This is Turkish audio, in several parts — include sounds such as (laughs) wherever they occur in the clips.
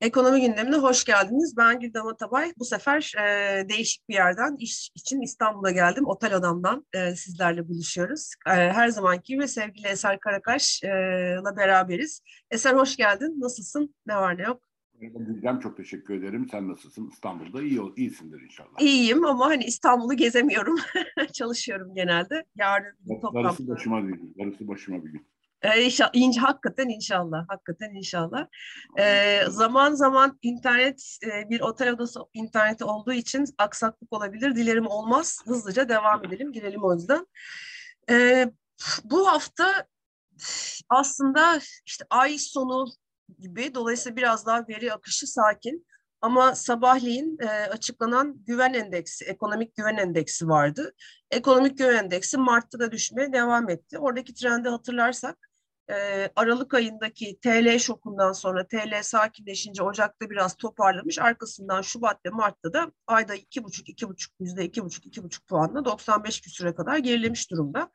Ekonomi gündemine hoş geldiniz. Ben Güldem Atabay. Bu sefer e, değişik bir yerden iş için İstanbul'a geldim. Otel odamdan e, sizlerle buluşuyoruz. E, her zamanki gibi sevgili Eser Karakaş'la beraberiz. Eser hoş geldin. Nasılsın? Ne var ne yok? Güldem çok teşekkür ederim. Sen nasılsın? İstanbul'da iyi iyisindir inşallah. İyiyim ama hani İstanbul'u gezemiyorum. (laughs) Çalışıyorum genelde. Yarın toplantı. Darısı başıma değil. Darısı başıma bir gün. Ee, inşallah, hakikaten inşallah, hakikaten inşallah. Ee, zaman zaman internet e, bir otel odası interneti olduğu için aksaklık olabilir. Dilerim olmaz. Hızlıca devam edelim, girelim o yüzden. Ee, bu hafta aslında işte ay sonu gibi dolayısıyla biraz daha veri akışı sakin. Ama sabahleyin e, açıklanan güven endeksi, ekonomik güven endeksi vardı. Ekonomik güven endeksi Mart'ta da düşmeye devam etti. Oradaki trendi hatırlarsak e, Aralık ayındaki TL şokundan sonra TL sakinleşince Ocak'ta biraz toparlamış. Arkasından Şubat ve Mart'ta da ayda iki buçuk, iki buçuk, yüzde iki buçuk, iki buçuk puanla 95 küsüre kadar gerilemiş durumda.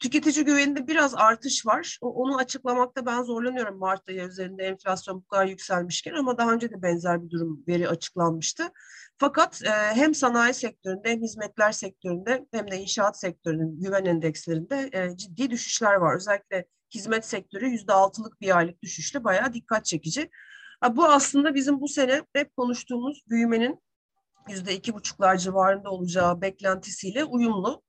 Tüketici güveninde biraz artış var. Onu açıklamakta ben zorlanıyorum Mart ayı üzerinde enflasyon bu kadar yükselmişken ama daha önce de benzer bir durum veri açıklanmıştı. Fakat e, hem sanayi sektöründe hem hizmetler sektöründe hem de inşaat sektörünün güven endekslerinde e, ciddi düşüşler var. Özellikle hizmet sektörü yüzde altılık bir aylık düşüşle bayağı dikkat çekici. Bu aslında bizim bu sene hep konuştuğumuz büyümenin yüzde iki buçuklar civarında olacağı beklentisiyle uyumlu.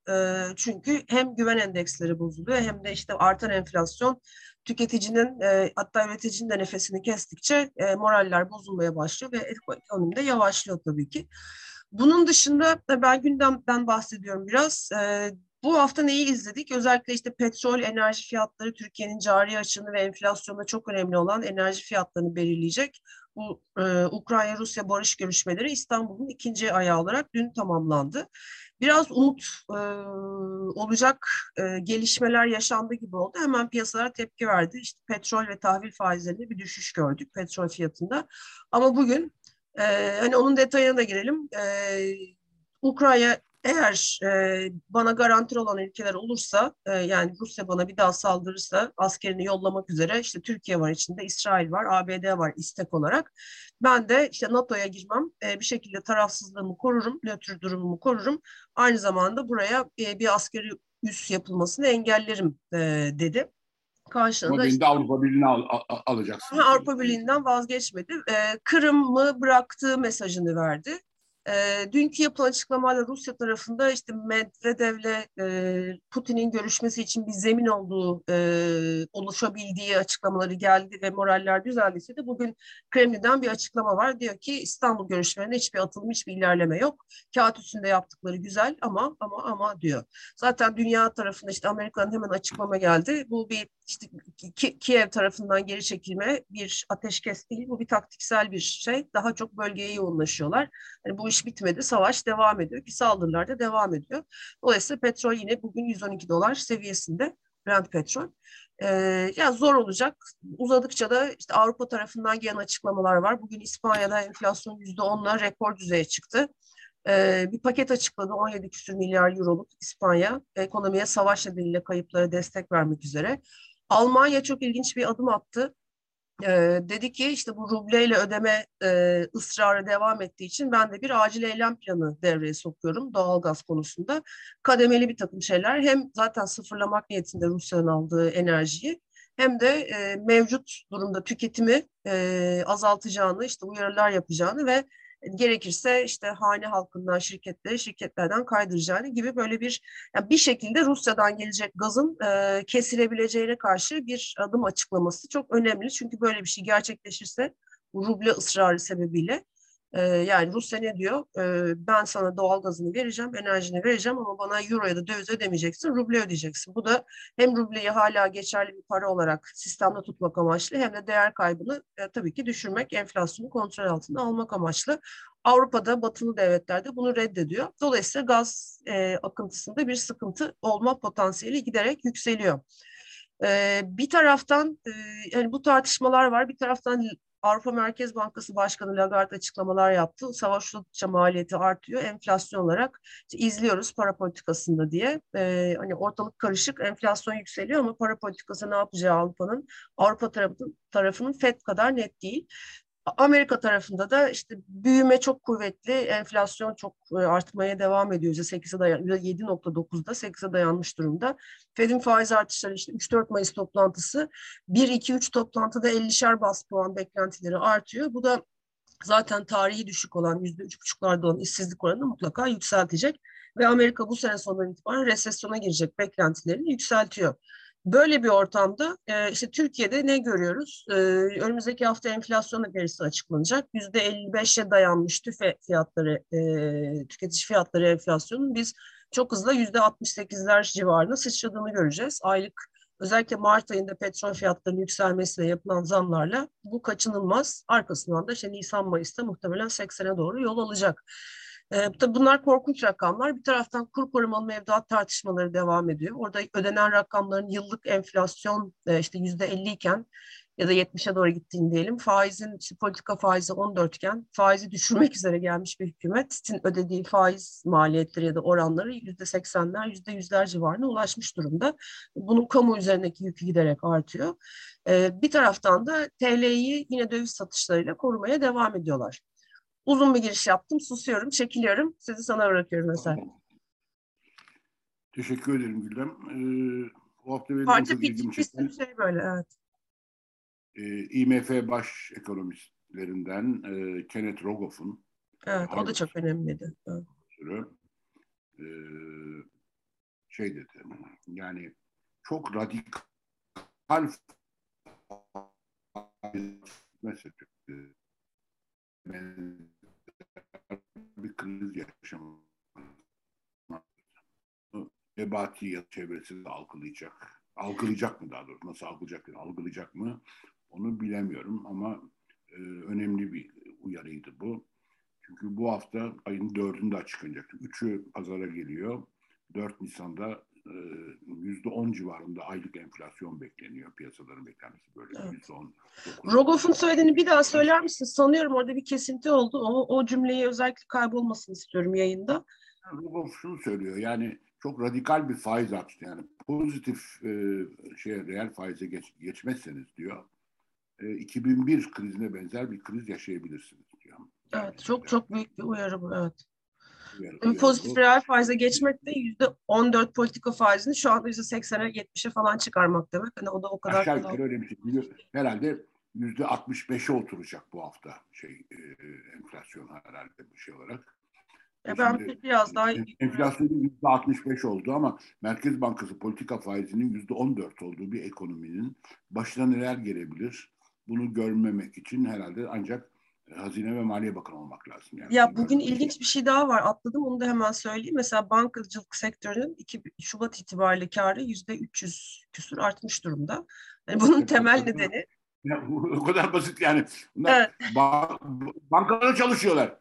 Çünkü hem güven endeksleri bozuluyor hem de işte artan enflasyon tüketicinin hatta üreticinin de nefesini kestikçe moraller bozulmaya başlıyor ve ekonomide yavaşlıyor tabii ki. Bunun dışında ben gündemden bahsediyorum biraz. Bu hafta neyi izledik? Özellikle işte petrol, enerji fiyatları Türkiye'nin cari açığını ve enflasyonda çok önemli olan enerji fiyatlarını belirleyecek. Bu e, Ukrayna-Rusya barış görüşmeleri İstanbul'un ikinci ayağı olarak dün tamamlandı. Biraz umut e, olacak e, gelişmeler yaşandı gibi oldu. Hemen piyasalar tepki verdi. İşte petrol ve tahvil faizlerinde bir düşüş gördük petrol fiyatında. Ama bugün e, hani onun detayına da girelim. E, Ukrayna eğer e, bana garanti olan ülkeler olursa, e, yani Rusya bana bir daha saldırırsa askerini yollamak üzere işte Türkiye var içinde, İsrail var, ABD var istek olarak. Ben de işte NATO'ya girmem, e, bir şekilde tarafsızlığımı korurum, nötr durumumu korurum. Aynı zamanda buraya e, bir askeri üs yapılmasını engellerim e, dedi. Karşılığında Ama işte, Avrupa Birliği'ne al, al, alacaksın. Avrupa Birliği'nden vazgeçmedi. E, Kırım'ı bıraktığı mesajını verdi. E, dünkü yapılan açıklamalarla Rusya tarafında işte Medvedev'le e, Putin'in görüşmesi için bir zemin olduğu, e, oluşabildiği açıklamaları geldi ve moraller düzeldiyse de bugün Kremlin'den bir açıklama var. Diyor ki İstanbul görüşmelerinde hiçbir atılım, hiçbir ilerleme yok. Kağıt üstünde yaptıkları güzel ama ama ama diyor. Zaten dünya tarafında işte Amerika'nın hemen açıklama geldi. Bu bir işte Kiev tarafından geri çekilme bir ateşkes değil, bu bir taktiksel bir şey. Daha çok bölgeye yoğunlaşıyorlar. Yani bu iş bitmedi, savaş devam ediyor ki saldırılar da devam ediyor. Dolayısıyla petrol yine bugün 112 dolar seviyesinde. Brent petrol. Ee, ya zor olacak. Uzadıkça da işte Avrupa tarafından gelen açıklamalar var. Bugün İspanya'da enflasyon yüzde onla rekor düzeye çıktı. Ee, bir paket açıkladı 17 küsür milyar euroluk İspanya ekonomiye savaş nedeniyle kayıplara destek vermek üzere. Almanya çok ilginç bir adım attı. Ee, dedi ki işte bu rubleyle ödeme e, ısrarı devam ettiği için ben de bir acil eylem planı devreye sokuyorum doğalgaz konusunda. Kademeli bir takım şeyler hem zaten sıfırlamak niyetinde Rusya'nın aldığı enerjiyi hem de e, mevcut durumda tüketimi e, azaltacağını, işte uyarılar yapacağını ve gerekirse işte hane halkından şirketleri şirketlerden kaydıracağını gibi böyle bir yani bir şekilde Rusya'dan gelecek gazın e, kesilebileceğine karşı bir adım açıklaması çok önemli. Çünkü böyle bir şey gerçekleşirse ruble ısrarı sebebiyle ee, yani Rusya ne diyor? Ee, ben sana doğal gazını vereceğim, enerjini vereceğim ama bana euro ya da döviz ödemeyeceksin, ruble ödeyeceksin. Bu da hem rubleyi hala geçerli bir para olarak sistemde tutmak amaçlı hem de değer kaybını e, tabii ki düşürmek, enflasyonu kontrol altında almak amaçlı. Avrupa'da, batılı devletlerde bunu reddediyor. Dolayısıyla gaz e, akıntısında bir sıkıntı olma potansiyeli giderek yükseliyor. Ee, bir taraftan e, yani bu tartışmalar var, bir taraftan Avrupa Merkez Bankası Başkanı Lagarde açıklamalar yaptı. Savaş oldukça maliyeti artıyor. Enflasyon olarak işte izliyoruz para politikasında diye. Ee, hani ortalık karışık, enflasyon yükseliyor ama para politikası ne yapacağı Avrupa'nın, Avrupa tarafının, tarafının FED kadar net değil. Amerika tarafında da işte büyüme çok kuvvetli, enflasyon çok e, artmaya devam ediyor. %8'e dayan, %7.9'da 8'e dayanmış durumda. Fed'in faiz artışları işte 3-4 Mayıs toplantısı 1-2-3 toplantıda 50'şer bas puan beklentileri artıyor. Bu da zaten tarihi düşük olan %3,5'larda olan işsizlik oranını mutlaka yükseltecek. Ve Amerika bu sene sonundan itibaren resesyona girecek beklentilerini yükseltiyor. Böyle bir ortamda e, işte Türkiye'de ne görüyoruz? E, önümüzdeki hafta enflasyon verisi açıklanacak. Yüzde 55'e dayanmış tüfe fiyatları, e, tüketici fiyatları enflasyonun biz çok hızlı yüzde 68'ler civarında sıçradığını göreceğiz. Aylık özellikle Mart ayında petrol fiyatlarının yükselmesiyle yapılan zamlarla bu kaçınılmaz. Arkasından da işte Nisan-Mayıs'ta muhtemelen 80'e doğru yol alacak. Tabii bunlar korkunç rakamlar. Bir taraftan kur korumalı mevduat tartışmaları devam ediyor. Orada ödenen rakamların yıllık enflasyon işte yüzde 50 iken ya da 70'e doğru gittiğini diyelim. Faizin, işte politika faizi 14 iken faizi düşürmek (laughs) üzere gelmiş bir hükümetin ödediği faiz maliyetleri ya da oranları yüzde 80'ler, yüzde yüzler civarına ulaşmış durumda. Bunun kamu üzerindeki yükü giderek artıyor. Bir taraftan da TL'yi yine döviz satışlarıyla korumaya devam ediyorlar. Uzun bir giriş yaptım. Susuyorum, çekiliyorum. Sizi sana bırakıyorum mesela. Teşekkür ederim Gülem. Ee, bu hafta benim Parça çok ilgimi şey böyle, evet. E, IMF baş ekonomistlerinden e, Kenneth Rogoff'un Evet, o da çok önemliydi. Evet. E, şey dedi, yani çok radikal mesela bir kriz yaşamak ebati çevresi de algılayacak. Algılayacak mı daha doğrusu? Nasıl algılayacak? Algılayacak mı? Onu bilemiyorum ama e, önemli bir uyarıydı bu. Çünkü bu hafta ayın dördünde açıklanacak. Üçü pazara geliyor. 4 Nisan'da yüzde on civarında aylık enflasyon bekleniyor. Piyasaların beklentisi böyle yüzde on. Rogoff'un söylediğini bir daha söyler misin? Sanıyorum orada bir kesinti oldu. O, o cümleyi özellikle kaybolmasını istiyorum yayında. Rogoff şunu söylüyor yani çok radikal bir faiz artışı yani pozitif e, şey reel faize geç, geçmezseniz diyor e, 2001 krizine benzer bir kriz yaşayabilirsiniz diyor. Evet çok çok büyük bir uyarı bu evet. Uyarı, pozitif bu. reel faize geçmek de yüzde 14 politika faizini şu anda yüzde 80'e 70'e falan çıkarmak demek. Hani o da o kadar Aşağı yukarı öyle bir şey. Herhalde yüzde 65'e oturacak bu hafta şey e, enflasyon herhalde bir şey olarak. E ben Şimdi, biraz daha... Enflasyonun yüzde 65 oldu ama Merkez Bankası politika faizinin yüzde 14 olduğu bir ekonominin başına neler gelebilir? Bunu görmemek için herhalde ancak e, Hazine ve Maliye Bakanı olmak lazım. Yani. Ya bugün ilginç bir şey daha var. Atladım onu da hemen söyleyeyim. Mesela bankacılık sektörünün 2 Şubat itibariyle karı yüzde 300 küsur artmış durumda. Yani (laughs) bunun temel nedeni ya, o kadar basit yani. Bunlar evet. ba bankalara çalışıyorlar.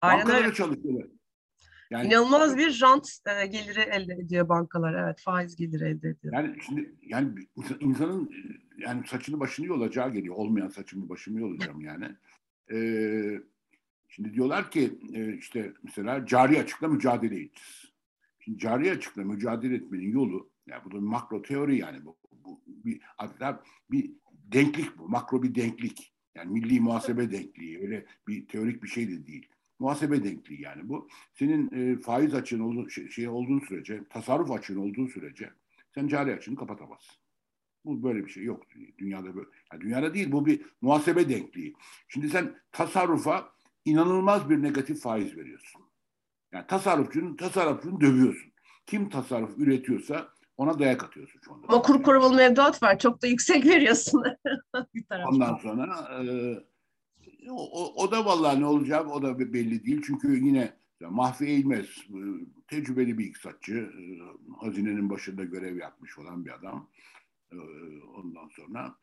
Aynen bankalara öyle. çalışıyorlar. Yani, İnanılmaz bir rant e, geliri elde ediyor bankalar. Evet, faiz geliri elde ediyor. Yani şimdi yani insanın yani saçını başını yolacağı geliyor. Olmayan saçımı başımı yolacağım yani. Şimdi diyorlar ki işte mesela cari açıkla mücadele edeceğiz. Şimdi cari açıkla mücadele etmenin yolu yani bu da makro teori yani bu, bu bir hatta bir denklik bu. Makro bir denklik. Yani milli muhasebe denkliği. Öyle bir teorik bir şey de değil. Muhasebe denkliği yani bu. Senin e, faiz açığın olduğu, şey, şey olduğun sürece, tasarruf açığın olduğu sürece sen cari açığını kapatamazsın. Bu böyle bir şey yok dünyada böyle. Yani dünyada değil bu bir muhasebe denkliği. Şimdi sen tasarrufa inanılmaz bir negatif faiz veriyorsun. Yani tasarrufçunun tasarrufçunu dövüyorsun. Kim tasarruf üretiyorsa ona dayak atıyorsun şu anda. Ama kur korumalı mevduat var. Çok da yüksek veriyorsun. (laughs) bir Ondan sonra e, o, o da vallahi ne olacak o da belli değil. Çünkü yine Mahfi Eğilmez e, tecrübeli bir iktisatçı. E, hazinenin başında görev yapmış olan bir adam. E, ondan sonra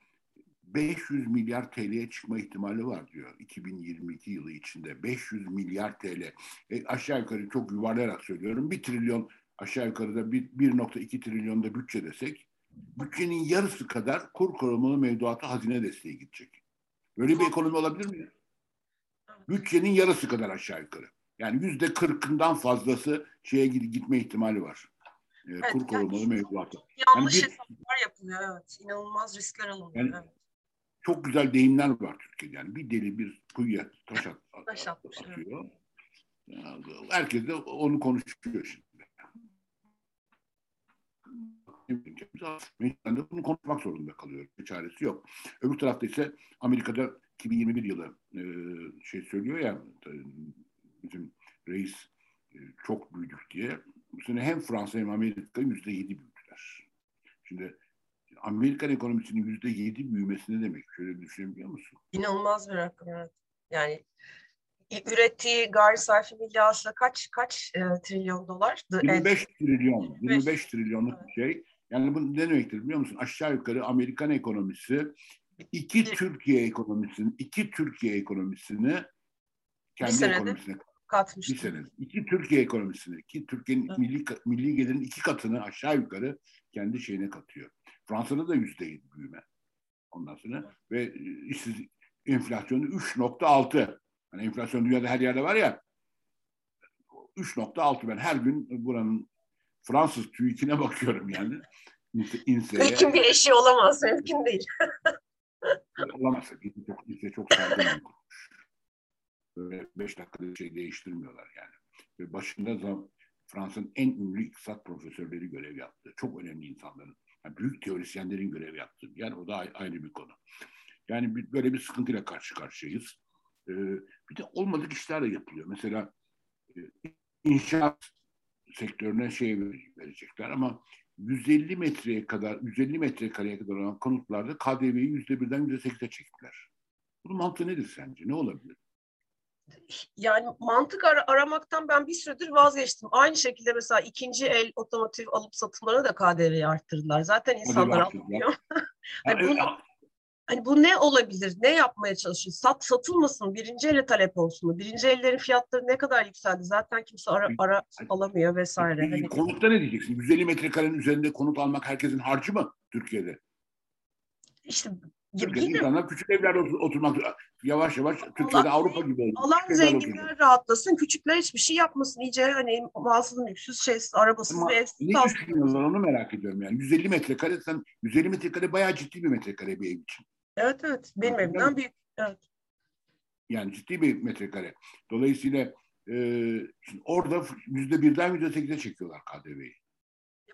500 milyar TL'ye çıkma ihtimali var diyor 2022 yılı içinde. 500 milyar TL. E, aşağı yukarı çok yuvarlayarak söylüyorum. 1 trilyon aşağı yukarıda 1.2 trilyonda bütçe desek bütçenin yarısı kadar kur korumalı mevduata hazine desteği gidecek. Böyle bir ekonomi olabilir mi? Bütçenin yarısı kadar aşağı yukarı. Yani yüzde kırkından fazlası şeye gitme ihtimali var. Ee, Evet, kur korumalı yani- mevduatı. Yanlış Yani bir- hesaplar yapılıyor evet. İnanılmaz riskler alınıyor. Yani- evet. Çok güzel deyimler var Türkiye'de. Yani bir deli bir kuyuya taş at, Taş atmış, atıyor. Ya, Herkes de onu konuşuyor şimdi. Ben de bunu konuşmak zorunda kalıyor. Bir çaresi yok. Öbür tarafta ise Amerika'da 2021 yılı e, şey söylüyor ya e, bizim reis e, çok büyüdük diye. Bu sene hem Fransa hem Amerika yüzde yedi büyüdüler. Şimdi Amerikan ekonomisinin yüzde yedi büyümesi ne demek? Şöyle düşünebiliyor musun? İnanılmaz bir rakam evet. Yani ürettiği gayri safi milli hasıla kaç kaç e, trilyon dolar? The 25 trilyon, 25 25 trilyonluk bir şey. Yani bu ne demektir biliyor musun? Aşağı yukarı Amerikan ekonomisi iki Türkiye ekonomisinin iki Türkiye ekonomisini kendi ekonomisine katmış. bir sene. İki Türkiye ekonomisini, ki Türkiye'nin Evet. milli milli gelirin iki katını aşağı yukarı kendi şeyine katıyor. Fransa'da da yüzde yedi büyüme. Ondan sonra ve e, işsiz enflasyonu 3.6. Hani enflasyon dünyada her yerde var ya 3.6 ben her gün buranın Fransız TÜİK'ine (laughs) bakıyorum yani. İnse, Mümkün bir eşi olamaz. Mümkün değil. olamazsa İnse çok, çok kuruluş. Böyle beş dakikada bir şey değiştirmiyorlar yani. Ve başında zam, Fransa'nın en ünlü iktisat profesörleri görev yaptı. Çok önemli insanların. Yani büyük teorisyenlerin görev yaptığı. Yani o da ay- ayrı bir konu. Yani bir- böyle bir sıkıntıyla karşı karşıyayız. Ee, bir de olmadık işler de yapılıyor. Mesela e, inşaat sektörüne şey ver- verecekler ama 150 metreye kadar 150 metrekareye kadar olan konutlarda KDV'yi yüzde birden yüzde sekize çektiler. Bunun mantığı nedir sence? Ne olabilir? Yani mantık ar- aramaktan ben bir süredir vazgeçtim. Aynı şekilde mesela ikinci el otomotiv alıp satımlarına da KDV'yi arttırdılar. Zaten insanlar almıyor. (laughs) Hani e, Hani bu ne olabilir? Ne yapmaya çalışıyor? Sat satılmasın, birinci ele talep olsun? Birinci ellerin fiyatları ne kadar yükseldi? Zaten kimse ara, ara alamıyor vesaire. Hani konutta ne diyeceksin? 150 metrekarenin üzerinde konut almak herkesin harcı mı Türkiye'de? işte Türkiye'de insanlar küçük evlerde otur- oturmak yavaş yavaş Türkiye'de Avrupa gibi oldu. Alan Küçük zenginler rahatlasın, küçükler hiçbir şey yapmasın. İyice hani malsız, mülksüz, şeysiz, arabasız Ama ve evsiz ne düşünüyorlar onu merak ediyorum yani. 150 metrekare sen 150 metrekare bayağı ciddi bir metrekare bir ev için. Evet evet. Benim evimden büyük. Evet. Yani ciddi bir metrekare. Dolayısıyla e, orada yüzde birden yüzde sekize çekiyorlar KDV'yi.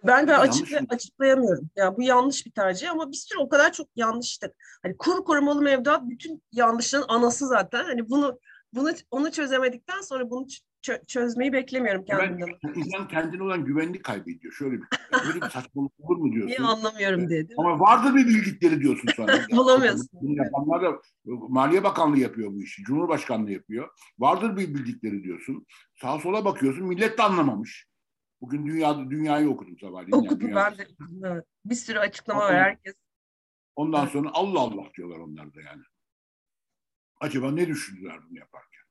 Ben de açıkla- açıklayamıyorum. Yani bu yanlış bir tercih ama bir sürü o kadar çok yanlıştır. Hani kur korumalı mevduat bütün yanlışların anası zaten. Hani bunu bunu onu çözemedikten sonra bunu çö- çözmeyi beklemiyorum kendimden. insan kendine olan güvenini kaybediyor. Şöyle bir, böyle bir saçmalık olur mu diyorsun? Niye anlamıyorum diye? Ama vardır bir bildikleri diyorsun sonra. (laughs) Bulamıyorsun. Bunu yapanlar da Maliye Bakanlığı yapıyor bu işi. Cumhurbaşkanlığı yapıyor. Vardır bir bildikleri diyorsun. Sağa sola bakıyorsun. Millet de anlamamış. Bugün dünya, dünyayı okudum sabahleyin. yani Okudum dünya ben de. Evet. Bir sürü açıklama var herkes. Ondan sonra Allah Allah diyorlar onlar da yani. Acaba ne düşündüler bunu yaparken?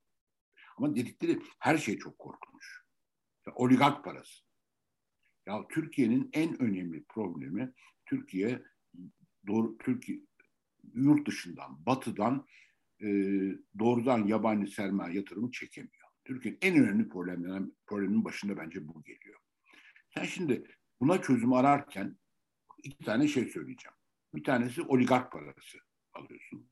Ama dedikleri her şey çok korkunç. Ya, oligark parası. Ya Türkiye'nin en önemli problemi Türkiye doğru Türkiye yurt dışından, batıdan e, doğrudan yabancı sermaye yatırımı çekemiyor. Türkiye'nin en önemli problemlerinden problemin başında bence bu geliyor. Sen şimdi buna çözüm ararken iki tane şey söyleyeceğim. Bir tanesi oligark parası alıyorsun.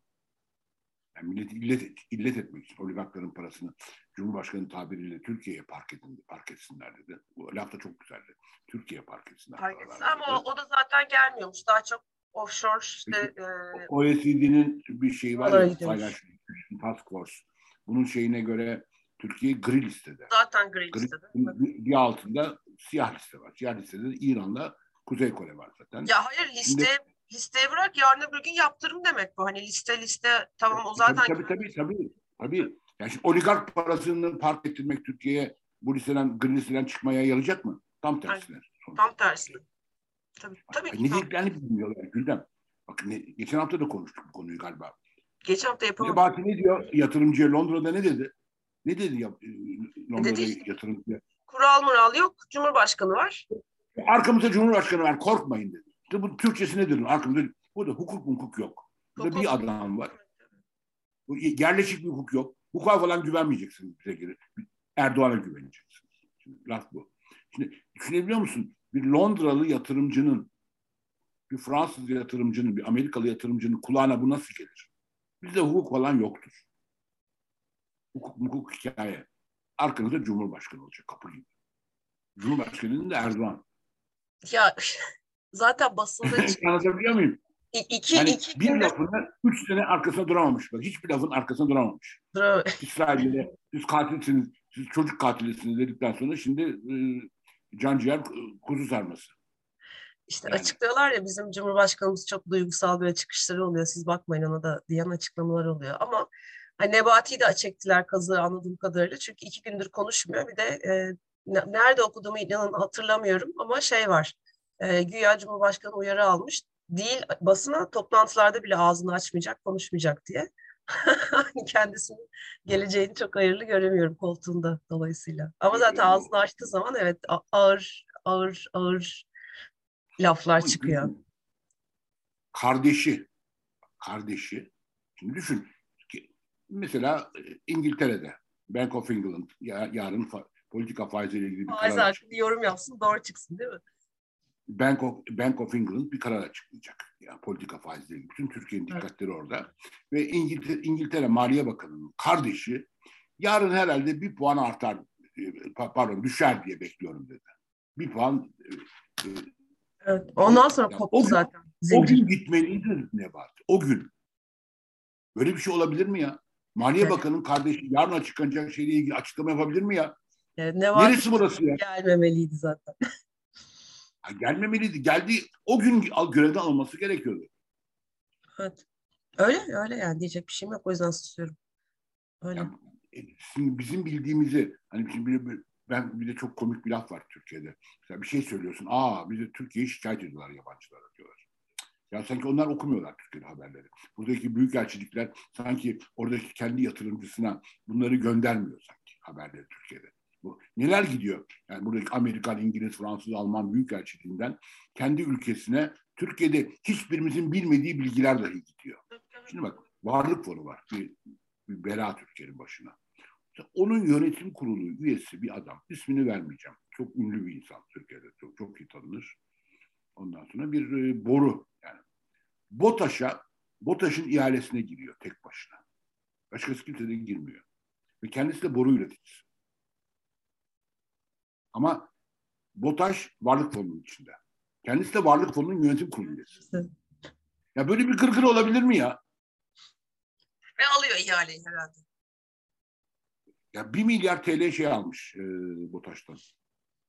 Yani milleti illet, illet etmek için oligarkların parasını Cumhurbaşkanı tabiriyle Türkiye'ye park, edin, park etsinler dedi. Bu laf da çok güzeldi. Türkiye'ye park etsinler. Herkes. paralar Ama dedi. o, o da zaten gelmiyormuş. Daha çok offshore işte e, OECD'nin bir şeyi var ya Inclusion Task Force. Bunun şeyine göre Türkiye gri listede. zaten gri Gri, listede. bir altında siyah liste var. Siyah listede de İran'la Kuzey Kore var zaten. Ya hayır liste listeye bırak yarın öbür gün yaptırım demek bu. Hani liste liste tamam o zaten Tabii tabii tabii. tabii, tabii. Yani şimdi oligark parasını park ettirmek Türkiye'ye bu listeden, gri listeden çıkmaya yarayacak mı? Tam tersine. tam tersi. Tabii, tabii Ay, ki. ne dediklerini bilmiyorlar Güldem. Bak ne, geçen hafta da konuştuk bu konuyu galiba. Geçen hafta yapamadım. Nebati ne diyor? Yatırımcıya Londra'da ne dedi? Ne dedi ya, Londra'da Dedi? yatırımcıya? Kural mural yok. Cumhurbaşkanı var. Arkamızda Cumhurbaşkanı var korkmayın dedi. İşte bu Türkçesi nedir? Arkamızda bu da hukuk hukuk yok. Burada Hukuk. bir adam var. Bu yerleşik bir hukuk yok. Hukuka falan güvenmeyeceksiniz bize göre. Erdoğan'a güveneceksiniz. Şimdi laf bu. Şimdi düşünebiliyor musun? Bir Londralı yatırımcının, bir Fransız yatırımcının, bir Amerikalı yatırımcının kulağına bu nasıl gelir? Bizde hukuk falan yoktur. Hukuk, hukuk hikaye. Arkanızda Cumhurbaşkanı olacak kapı gibi. Cumhurbaşkanının da Erdoğan. Ya (laughs) zaten basında Anlatabiliyor muyum? iki, Yani iki bir günde lafını üç sene arkasında duramamış. Bak hiçbir lafın arkasında duramamış. İsrail'de siz katilsiniz, siz çocuk katilisiniz dedikten sonra şimdi e, canciğer e, kuzu sarması. İşte Yani. açıklıyorlar ya bizim Cumhurbaşkanımız çok duygusal böyle çıkışları oluyor. Siz bakmayın ona da diyen açıklamalar oluyor. Ama hani Nebati'yi de çektiler kazığı anladığım kadarıyla. Çünkü iki gündür konuşmuyor. Bir de e, nerede okuduğumu inanın hatırlamıyorum ama şey var. E, güya Cumhurbaşkanı uyarı almış. Değil basına toplantılarda bile ağzını açmayacak, konuşmayacak diye. (laughs) Kendisinin geleceğini çok hayırlı göremiyorum koltuğunda dolayısıyla. Ama zaten ağzını açtığı zaman evet ağır ağır ağır laflar çıkıyor. Kardeşi, kardeşi. Şimdi düşün. Mesela e, İngiltere'de Bank of England ya, yarın politika faiziyle ilgili bir Faiz karar hakkında yorum yapsın doğru çıksın değil mi? Bank of, Bank of England bir karar açıklayacak. Yani politika faizleri. Bütün Türkiye'nin Evet. dikkatleri orada. Ve İngiltere, İngiltere Maliye Bakanı'nın kardeşi yarın herhalde bir puan artar, e, pa- pardon düşer diye bekliyorum dedi. Bir puan e, e, Evet. Ondan sonra Ya koptu o gün- zaten. o Zincir. gün gitmeliydi Nebat. O gün. Böyle bir şey olabilir mi ya? Maliye Evet. Bakanı'nın kardeşi yarın açıklanacak şeyle ilgili açıklama yapabilir mi ya? Evet, ne var Neresi burası ya? gelmemeliydi zaten. (laughs) Ha, gelmemeliydi. Geldi o gün görevden alınması gerekiyordu. Evet. Öyle öyle yani diyecek bir şeyim yok o yüzden susuyorum. Öyle. Yani, e, şimdi bizim bildiğimizi hani şimdi bir- bir- ben bir de çok komik bir laf var Türkiye'de. Mesela bir şey söylüyorsun. Aa bize Türkiye'yi şikayet ediyorlar yabancılar diyorlar. Ya sanki onlar okumuyorlar Türkiye'de haberleri. Buradaki büyükelçilikler sanki oradaki kendi yatırımcısına bunları göndermiyor sanki haberleri Türkiye'de. Neler gidiyor? Yani buradaki Amerikan, İngiliz, Fransız, Alman büyükelçiliğinden kendi ülkesine Türkiye'de hiçbirimizin bilmediği bilgiler dahi gidiyor. Şimdi bak varlık fonu var. Bir, bir bela Türkiye'nin başına. Onun yönetim kurulu üyesi bir adam. İsmini vermeyeceğim. Çok ünlü bir insan Türkiye'de. Çok, çok iyi tanınır. Ondan sonra bir e, boru yani. BOTAŞ'a BOTAŞ'ın ihalesine giriyor tek başına. Başkası kimse de girmiyor. Ve kendisi de boru üreticisi. Ama BOTAŞ varlık fonunun içinde. Kendisi de varlık fonunun yönetim kurulu üyesi. Ya böyle bir gırgır olabilir mi ya? Ve alıyor ihaleyi herhalde. Ya bir milyar TL şey almış e, BOTAŞ'tan.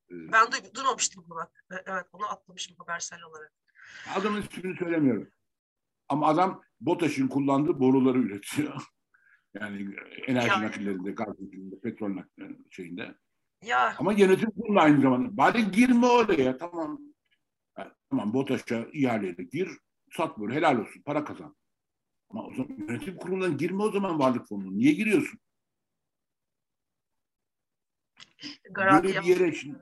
E, Ben duy- duymamıştım bunu. E- Evet bunu atlamışım habersel olarak. adamın ismini söylemiyorum. Ama adam BOTAŞ'ın kullandığı boruları üretiyor. (laughs) yani enerji Yani. nakillerinde, gaz nakillerinde, petrol nakillerinde şeyinde. Ya Ama yönetim kurulu aynı zamanda. Bari girme oraya tamam. Ha, tamam BOTAŞ'a ihaleyle gir, sat böyle helal olsun, para kazan. Ama o zaman yönetim kurulundan girme o zaman varlık fonuna. Niye giriyorsun? garanti Böyle bir yere şimdi-.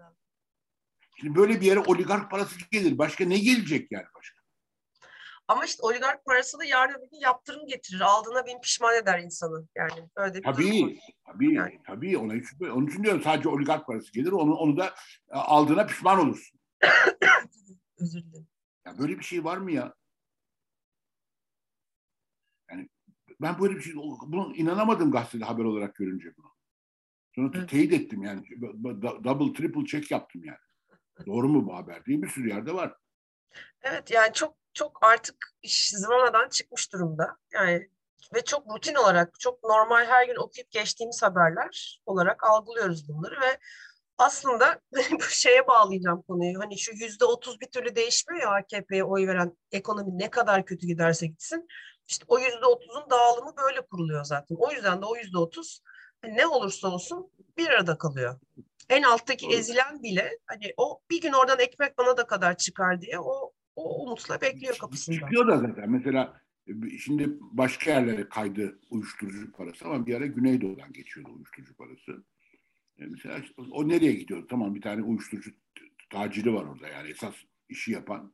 Şimdi böyle bir yere oligark parası gelir. Başka ne gelecek yani başka? Ama işte oligark parası da yarın öbür gün yaptırım getirir. Aldığına bin pişman eder insanı. Yani öyle bir. Tabii, tabii, Yani. tabii. Ona hiç Onun için diyorum sadece oligark parası gelir. Onu, onu da e, aldığına pişman olursun. (coughs) Özür dilerim. Ya böyle bir şey var mı ya? Yani ben böyle bir şey, bunu inanamadım gazetede haber olarak görünce bunu. Sonra Evet. teyit ettim yani. Do- Double, triple check yaptım yani. Doğru mu bu haber diye bir sürü yerde var. Evet yani çok çok artık iş zıvanadan çıkmış durumda. Yani ve çok rutin olarak çok normal her gün okuyup geçtiğimiz haberler olarak algılıyoruz bunları ve aslında (laughs) bu şeye bağlayacağım konuyu. Hani şu yüzde otuz bir türlü değişmiyor ya AKP'ye oy veren ekonomi ne kadar kötü giderse gitsin. İşte o yüzde otuzun dağılımı böyle kuruluyor zaten. O yüzden de o yüzde otuz ne olursa olsun bir arada kalıyor. En alttaki ezilen bile hani o bir gün oradan ekmek bana da kadar çıkar diye o o umutla bekliyor kapısında. Çıkıyor da zaten. Mesela e, şimdi başka yerlere kaydı uyuşturucu parası ama bir ara Güneydoğu'dan geçiyordu uyuşturucu parası. E mesela o nereye gidiyor? Tamam bir tane uyuşturucu taciri var orada yani esas işi yapan.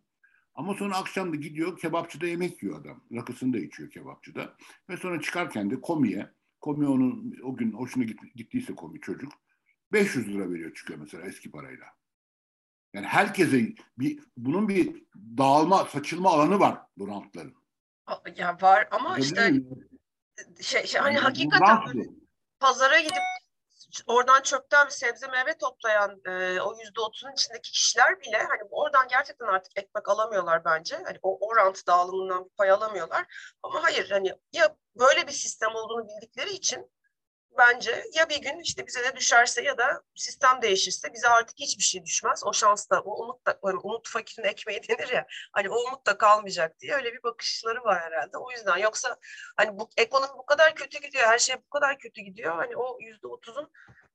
Ama sonra akşam da gidiyor kebapçıda yemek yiyor adam. Rakısını da içiyor kebapçıda. Ve sonra çıkarken de komiye, komi onun o gün hoşuna gittiyse komi çocuk 500 lira veriyor çıkıyor mesela eski parayla. Yani herkese bir bunun bir dağılma, saçılma alanı var bu rantların. Ya var ama işte şey, şey hani hakikaten pazara gidip oradan çöpten bir sebze meyve toplayan e, o yüzde otuzun içindeki kişiler bile hani oradan gerçekten artık ekmek alamıyorlar bence. Hani o orantı dağılımından bir pay alamıyorlar. Ama hayır hani ya böyle bir sistem olduğunu bildikleri için bence ya bir gün işte bize de düşerse ya da sistem değişirse bize artık hiçbir şey düşmez. O şans da, o umut da, hani umut fakirin ekmeği denir ya. Hani o umut da kalmayacak diye öyle bir bakışları var herhalde. O yüzden yoksa hani bu ekonomi bu kadar kötü gidiyor, her şey bu kadar kötü gidiyor. Hani o yüzde otuzun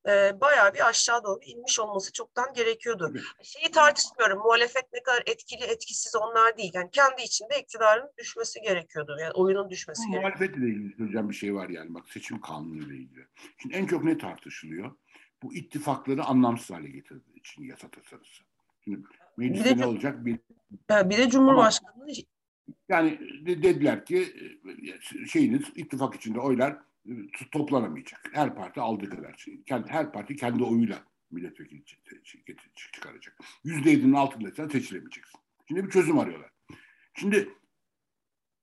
e, bayağı bir aşağı doğru inmiş olması çoktan gerekiyordu. Şeyi tartışmıyorum. Muhalefet ne kadar etkili etkisiz onlar değil. Yani kendi içinde iktidarın düşmesi gerekiyordu. Yani oyunun düşmesi gerekiyordu. Muhalefetle ilgili söyleyeceğim bir şey var yani. Bak seçim kanunu ile ilgili. Şimdi en çok ne tartışılıyor? Bu ittifakları anlamsız hale getirdiği için yasa tasarısı. Şimdi mecliste ne olacak? Bir, bir de Cumhurbaşkanı Ama, yani dediler ki e, şeyiniz ittifak içinde oylar toplanamayacak. Her parti aldığı kadar. Şey. Kendi, her parti kendi oyuyla milletvekili çıkaracak. Yüzde yedinin altında sen seçilemeyeceksin. Şimdi bir çözüm arıyorlar. Şimdi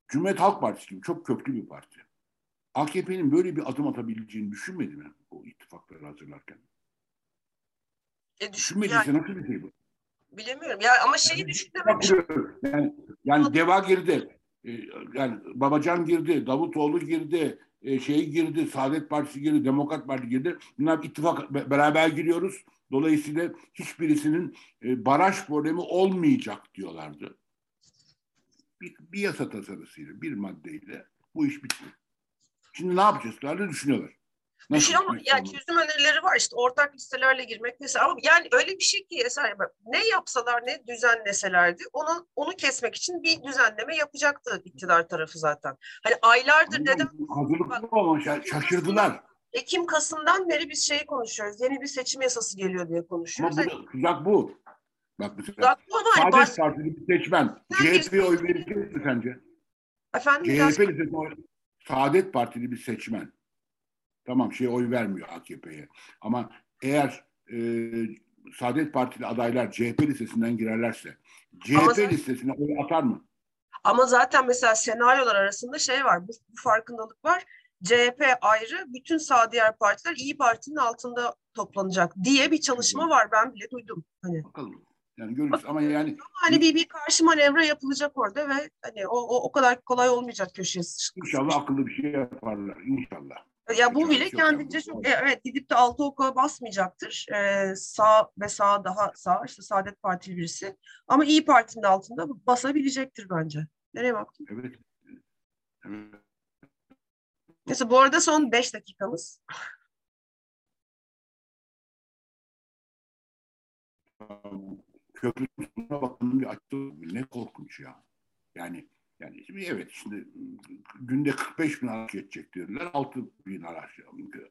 Cumhuriyet Halk Partisi gibi çok köklü bir parti. AKP'nin böyle bir adım atabileceğini düşünmedi mi o ittifakları hazırlarken? E, Düşünmediyse yani, nasıl bir şey bu? Bilemiyorum. Ya ama şeyi yani, düşünmemiş. Yani, yani Deva girdi. E, yani Babacan girdi. Davutoğlu girdi e, şey girdi, Saadet Partisi girdi, Demokrat Parti girdi. Bunlar ittifak beraber giriyoruz. Dolayısıyla hiçbirisinin e, baraj problemi olmayacak diyorlardı. Bir, bir yasa tasarısıyla, bir maddeyle bu iş bitti. Şimdi ne yapacağız? Öyle düşünüyorlar. Düşün ama yani çözüm önerileri var işte ortak listelerle girmek mesela ama yani öyle bir şey ki eser ne yapsalar ne düzenleselerdi onu onu kesmek için bir düzenleme yapacaktı iktidar tarafı zaten. Hani aylardır neden hazırlıklı ama şaşırdılar. Ekim Kasım'dan beri biz şeyi konuşuyoruz. Yeni bir seçim yasası geliyor diye konuşuyoruz. Ama bu, tuzak bu. Bak tuzak bu ama hani Saadet baş... Partili bir seçmen CHP'ye oy verecek mi sence? Efendim? CHP biraz... Saadet Partili bir seçmen Tamam şey oy vermiyor AKP'ye. Ama eğer e, Saadet Partili adaylar CHP listesinden girerlerse CHP Ama listesine oy atar mı? Ama zaten mesela senaryolar arasında şey var, bu, bu farkındalık var. CHP ayrı, bütün sağ diğer partiler İyi Parti'nin altında toplanacak diye bir çalışma var. Ben bile duydum. Hani. Bakalım. Yani görürüz ama yani hani bir, bir karşı manevra yapılacak orada ve hani o, o, o kadar kolay olmayacak köşeye İnşallah akıllı bir şey yaparlar. İnşallah. Ya bu bile kendince çok evet gidip de altı oka basmayacaktır. Ee, sağ ve sağ daha sağ işte Saadet Partili birisi. Ama İyi Parti'nin altında basabilecektir bence. Nereye baktın? Evet. evet. Neyse bu arada son beş dakikamız. Köprüsüne bir açtı. Ne korkunç ya. Yani yani evet şimdi günde 45 bin araç geçecek dediler. 6 bin araç,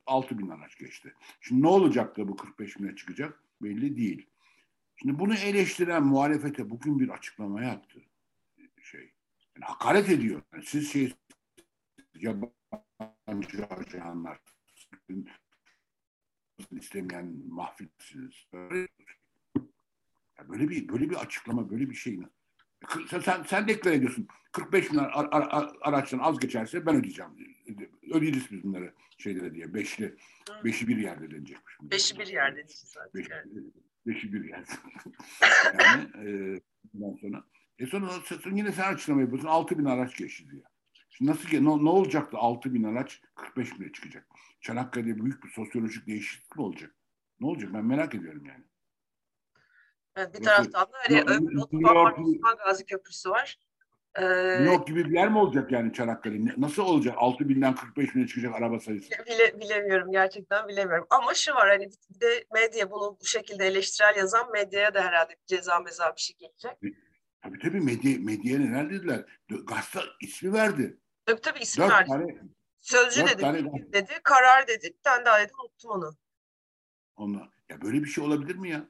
6 bin araç geçti. Şimdi ne olacak da bu 45 bine çıkacak belli değil. Şimdi bunu eleştiren muhalefete bugün bir açıklama yaptı. Şey, yani hakaret ediyor. Yani siz şey yabancı ajanlar istemeyen mahfilsiniz. Böyle, böyle bir böyle bir açıklama, böyle bir şey sen, sen, deklar ediyorsun. 45 bin ar, ar, araçtan az geçerse ben ödeyeceğim. Ödeyeceğiz biz bunları şeylere diye. Beşli. Beşi bir yerde denecekmiş. Beşi bir yerde zaten. Beş, beşi bir yerde. (laughs) yani e, ondan sonra. E sonra, sonra yine sen açıklama yapıyorsun. 6 bin araç geçti diye. Şimdi nasıl ne, ne olacaktı 6 bin araç 45 bine çıkacak? Çanakkale'de büyük bir sosyolojik değişiklik mi olacak? Ne olacak ben merak ediyorum yani. Evet, bir taraftan da hani Osman Gazi Köprüsü var. Ee, New York gibi bir yer mi olacak yani Çanakkale? Nasıl olacak? 6 binden 45 bine çıkacak araba sayısı. Bile, bilemiyorum gerçekten bilemiyorum. Ama şu var hani bir de medya bunu bu şekilde eleştirel yazan medyaya da herhalde bir ceza meza bir şey gelecek. Tabii tabii medya, medyaya neler dediler? Gazete ismi verdi. Tabii tabii isim Dört verdi. Tane, Sözcü dedi, tane dedi, karar dedi. Bir tane daha dedi, unuttum onu. Onlar. Ya böyle bir şey olabilir mi ya?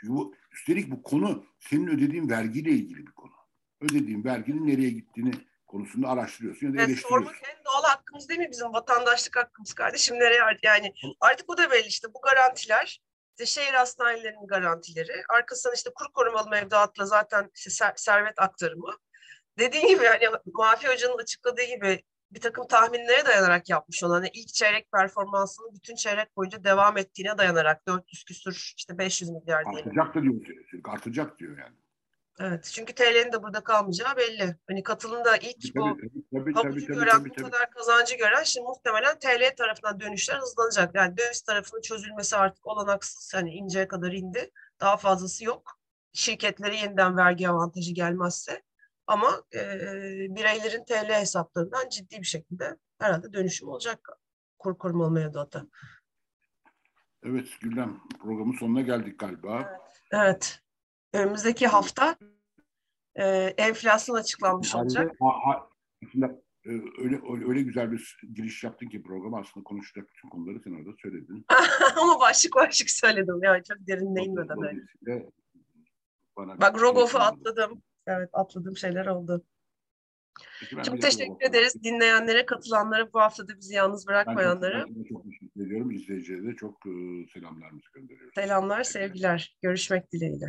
Çünkü bu Üstelik bu konu senin ödediğin vergiyle ilgili bir konu. Ödediğin verginin nereye gittiğini konusunda araştırıyorsun ya da Evet, eleştiriyorsun. sormak en doğal hakkımız değil mi? Bizim vatandaşlık hakkımız kardeşim. Nereye yani artık bu da belli işte. Bu garantiler işte şehir hastanelerinin garantileri. Arkasından işte kur korumalı mevduatla zaten işte ser- servet aktarımı. Dediğin gibi yani Mafi Hoca'nın açıkladığı gibi bir takım tahminlere dayanarak yapmış olan hani ilk çeyrek performansının bütün çeyrek boyunca devam ettiğine dayanarak 400 küsür işte 500 milyar diyelim. Artacak da diyor. Artacak diyor yani. Evet çünkü TL'nin de burada kalmayacağı belli. Hani katılımda ilk bu Tabii, tabii, tabii, tabii, gören, tabii, bu tabii. kadar kazancı gören şimdi muhtemelen TL tarafından dönüşler hızlanacak. Yani döviz tarafının çözülmesi artık olanaksız hani inceye kadar indi. Daha fazlası yok. Şirketlere yeniden vergi avantajı gelmezse. Ama e, bireylerin TL hesaplarından ciddi bir şekilde herhalde dönüşüm olacak kur korumalı mevduata. Evet Güllem programın sonuna geldik galiba. Evet. Önümüzdeki hafta e, enflasyon açıklanmış olacak. Ha, ha, aslında e, öyle, öyle öyle güzel bir giriş yaptın ki programa aslında konuşacak bütün konuları sen orada söyledin. (laughs) Ama başlık başlık söyledim. Yani çok derinine inmeden öyle. Dolayısıyla bana Bak Rogoff'u atladım. Evet atladığım şeyler oldu. Peki, Çok teşekkür ederiz dinleyenlere, katılanlara, bu hafta da bizi yalnız bırakmayanlara. çok, ben çok teşekkür ediyorum. İzleyicilere de çok e, selamlarımızı gönderiyoruz. Selamlar, sevgiler. Görüşmek dileğiyle.